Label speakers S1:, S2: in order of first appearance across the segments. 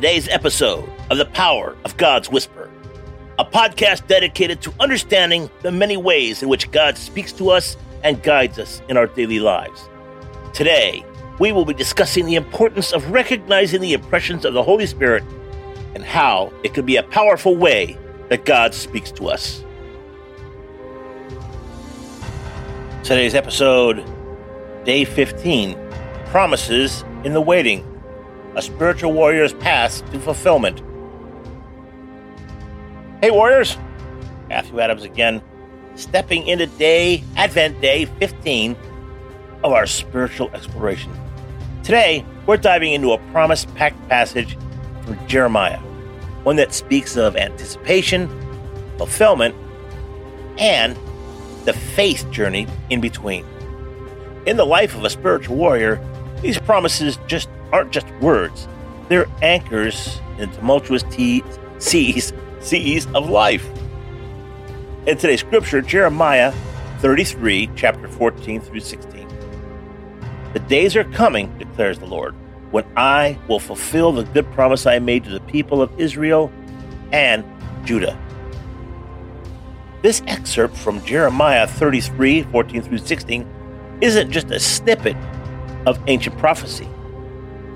S1: Today's episode of The Power of God's Whisper, a podcast dedicated to understanding the many ways in which God speaks to us and guides us in our daily lives. Today, we will be discussing the importance of recognizing the impressions of the Holy Spirit and how it can be a powerful way that God speaks to us. Today's episode, Day 15 Promises in the Waiting a spiritual warrior's path to fulfillment. Hey, warriors! Matthew Adams again, stepping into day, Advent Day 15 of our spiritual exploration. Today, we're diving into a promise packed passage from Jeremiah, one that speaks of anticipation, fulfillment, and the faith journey in between. In the life of a spiritual warrior, these promises just aren't just words, they're anchors in tumultuous te- seas, seas of life. In today's scripture, Jeremiah 33, chapter 14 through 16. The days are coming, declares the Lord, when I will fulfill the good promise I made to the people of Israel and Judah. This excerpt from Jeremiah 33, 14 through 16 isn't just a snippet of ancient prophecy.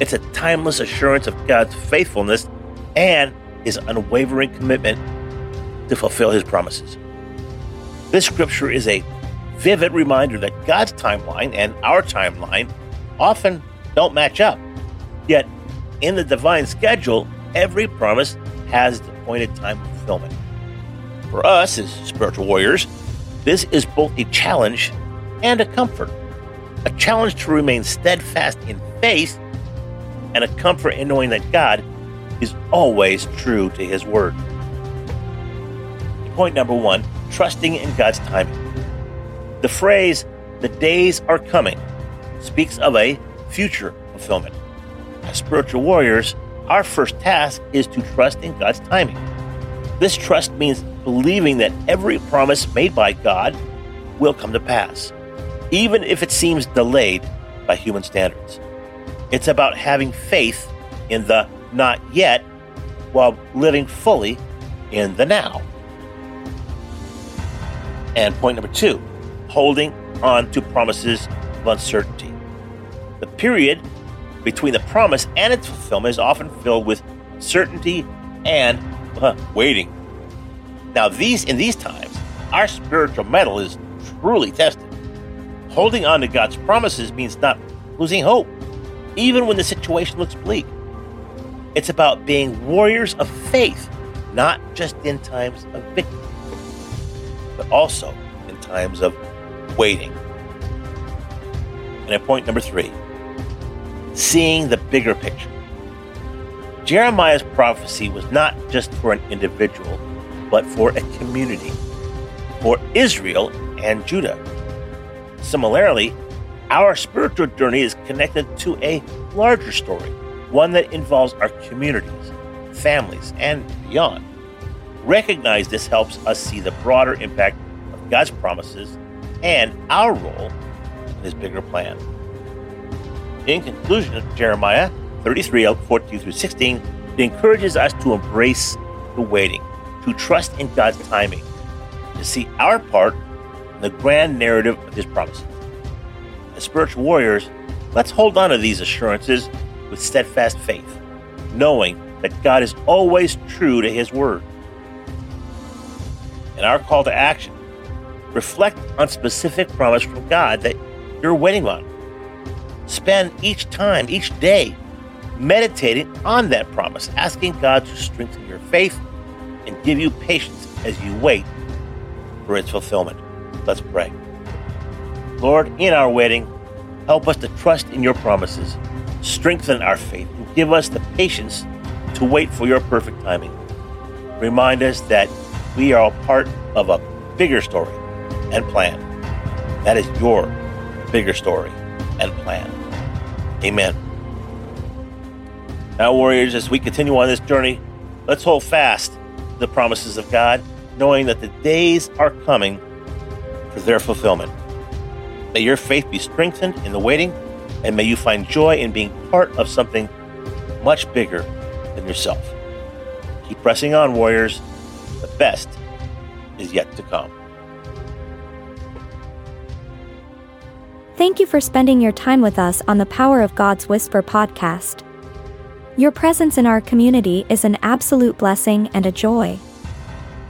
S1: It's a timeless assurance of God's faithfulness and his unwavering commitment to fulfill his promises. This scripture is a vivid reminder that God's timeline and our timeline often don't match up. Yet, in the divine schedule, every promise has the appointed time of fulfillment. For us as spiritual warriors, this is both a challenge and a comfort. A challenge to remain steadfast in faith and a comfort in knowing that God is always true to his word. Point number one trusting in God's timing. The phrase, the days are coming, speaks of a future fulfillment. As spiritual warriors, our first task is to trust in God's timing. This trust means believing that every promise made by God will come to pass, even if it seems delayed by human standards. It's about having faith in the not yet while living fully in the now. And point number two, holding on to promises of uncertainty. The period between the promise and its fulfillment is often filled with certainty and uh, waiting. Now, these in these times, our spiritual mettle is truly tested. Holding on to God's promises means not losing hope, even when the situation looks bleak. It's about being warriors of faith, not just in times of victory, but also in times of waiting. And at point number three, seeing the bigger picture. Jeremiah's prophecy was not just for an individual, but for a community, for Israel and Judah. Similarly, our spiritual journey is connected to a larger story, one that involves our communities, families, and beyond. Recognize this helps us see the broader impact of God's promises and our role in His bigger plan. In conclusion, Jeremiah 33 uh, 14 through 16 it encourages us to embrace the waiting, to trust in God's timing, to see our part in the grand narrative of His promises as spiritual warriors, let's hold on to these assurances with steadfast faith, knowing that God is always true to His word. And our call to action reflect on specific promise from God that you're waiting on. Spend each time, each day, meditating on that promise, asking God to strengthen your faith and give you patience as you wait for its fulfillment. Let's pray. Lord, in our waiting, help us to trust in your promises, strengthen our faith, and give us the patience to wait for your perfect timing. Remind us that we are a part of a bigger story and plan. That is your bigger story and plan. Amen. Now, warriors, as we continue on this journey, let's hold fast to the promises of God, knowing that the days are coming for their fulfillment. May your faith be strengthened in the waiting, and may you find joy in being part of something much bigger than yourself. Keep pressing on, warriors. The best is yet to come.
S2: Thank you for spending your time with us on the Power of God's Whisper podcast. Your presence in our community is an absolute blessing and a joy.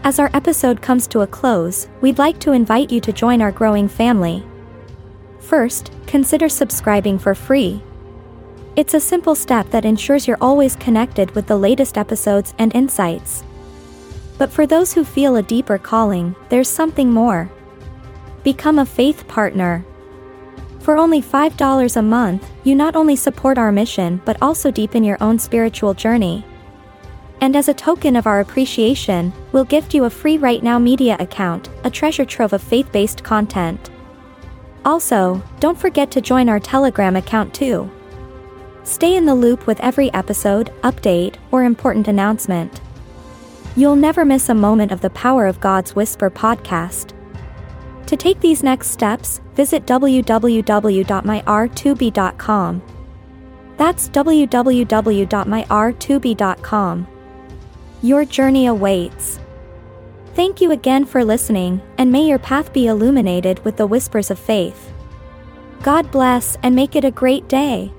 S2: As our episode comes to a close, we'd like to invite you to join our growing family. First, consider subscribing for free. It's a simple step that ensures you're always connected with the latest episodes and insights. But for those who feel a deeper calling, there's something more. Become a faith partner. For only $5 a month, you not only support our mission but also deepen your own spiritual journey. And as a token of our appreciation, we'll gift you a free Right Now Media account, a treasure trove of faith based content. Also, don't forget to join our Telegram account too. Stay in the loop with every episode, update, or important announcement. You'll never miss a moment of the Power of God's Whisper podcast. To take these next steps, visit www.myr2b.com. That's www.myr2b.com. Your journey awaits. Thank you again for listening, and may your path be illuminated with the whispers of faith. God bless and make it a great day.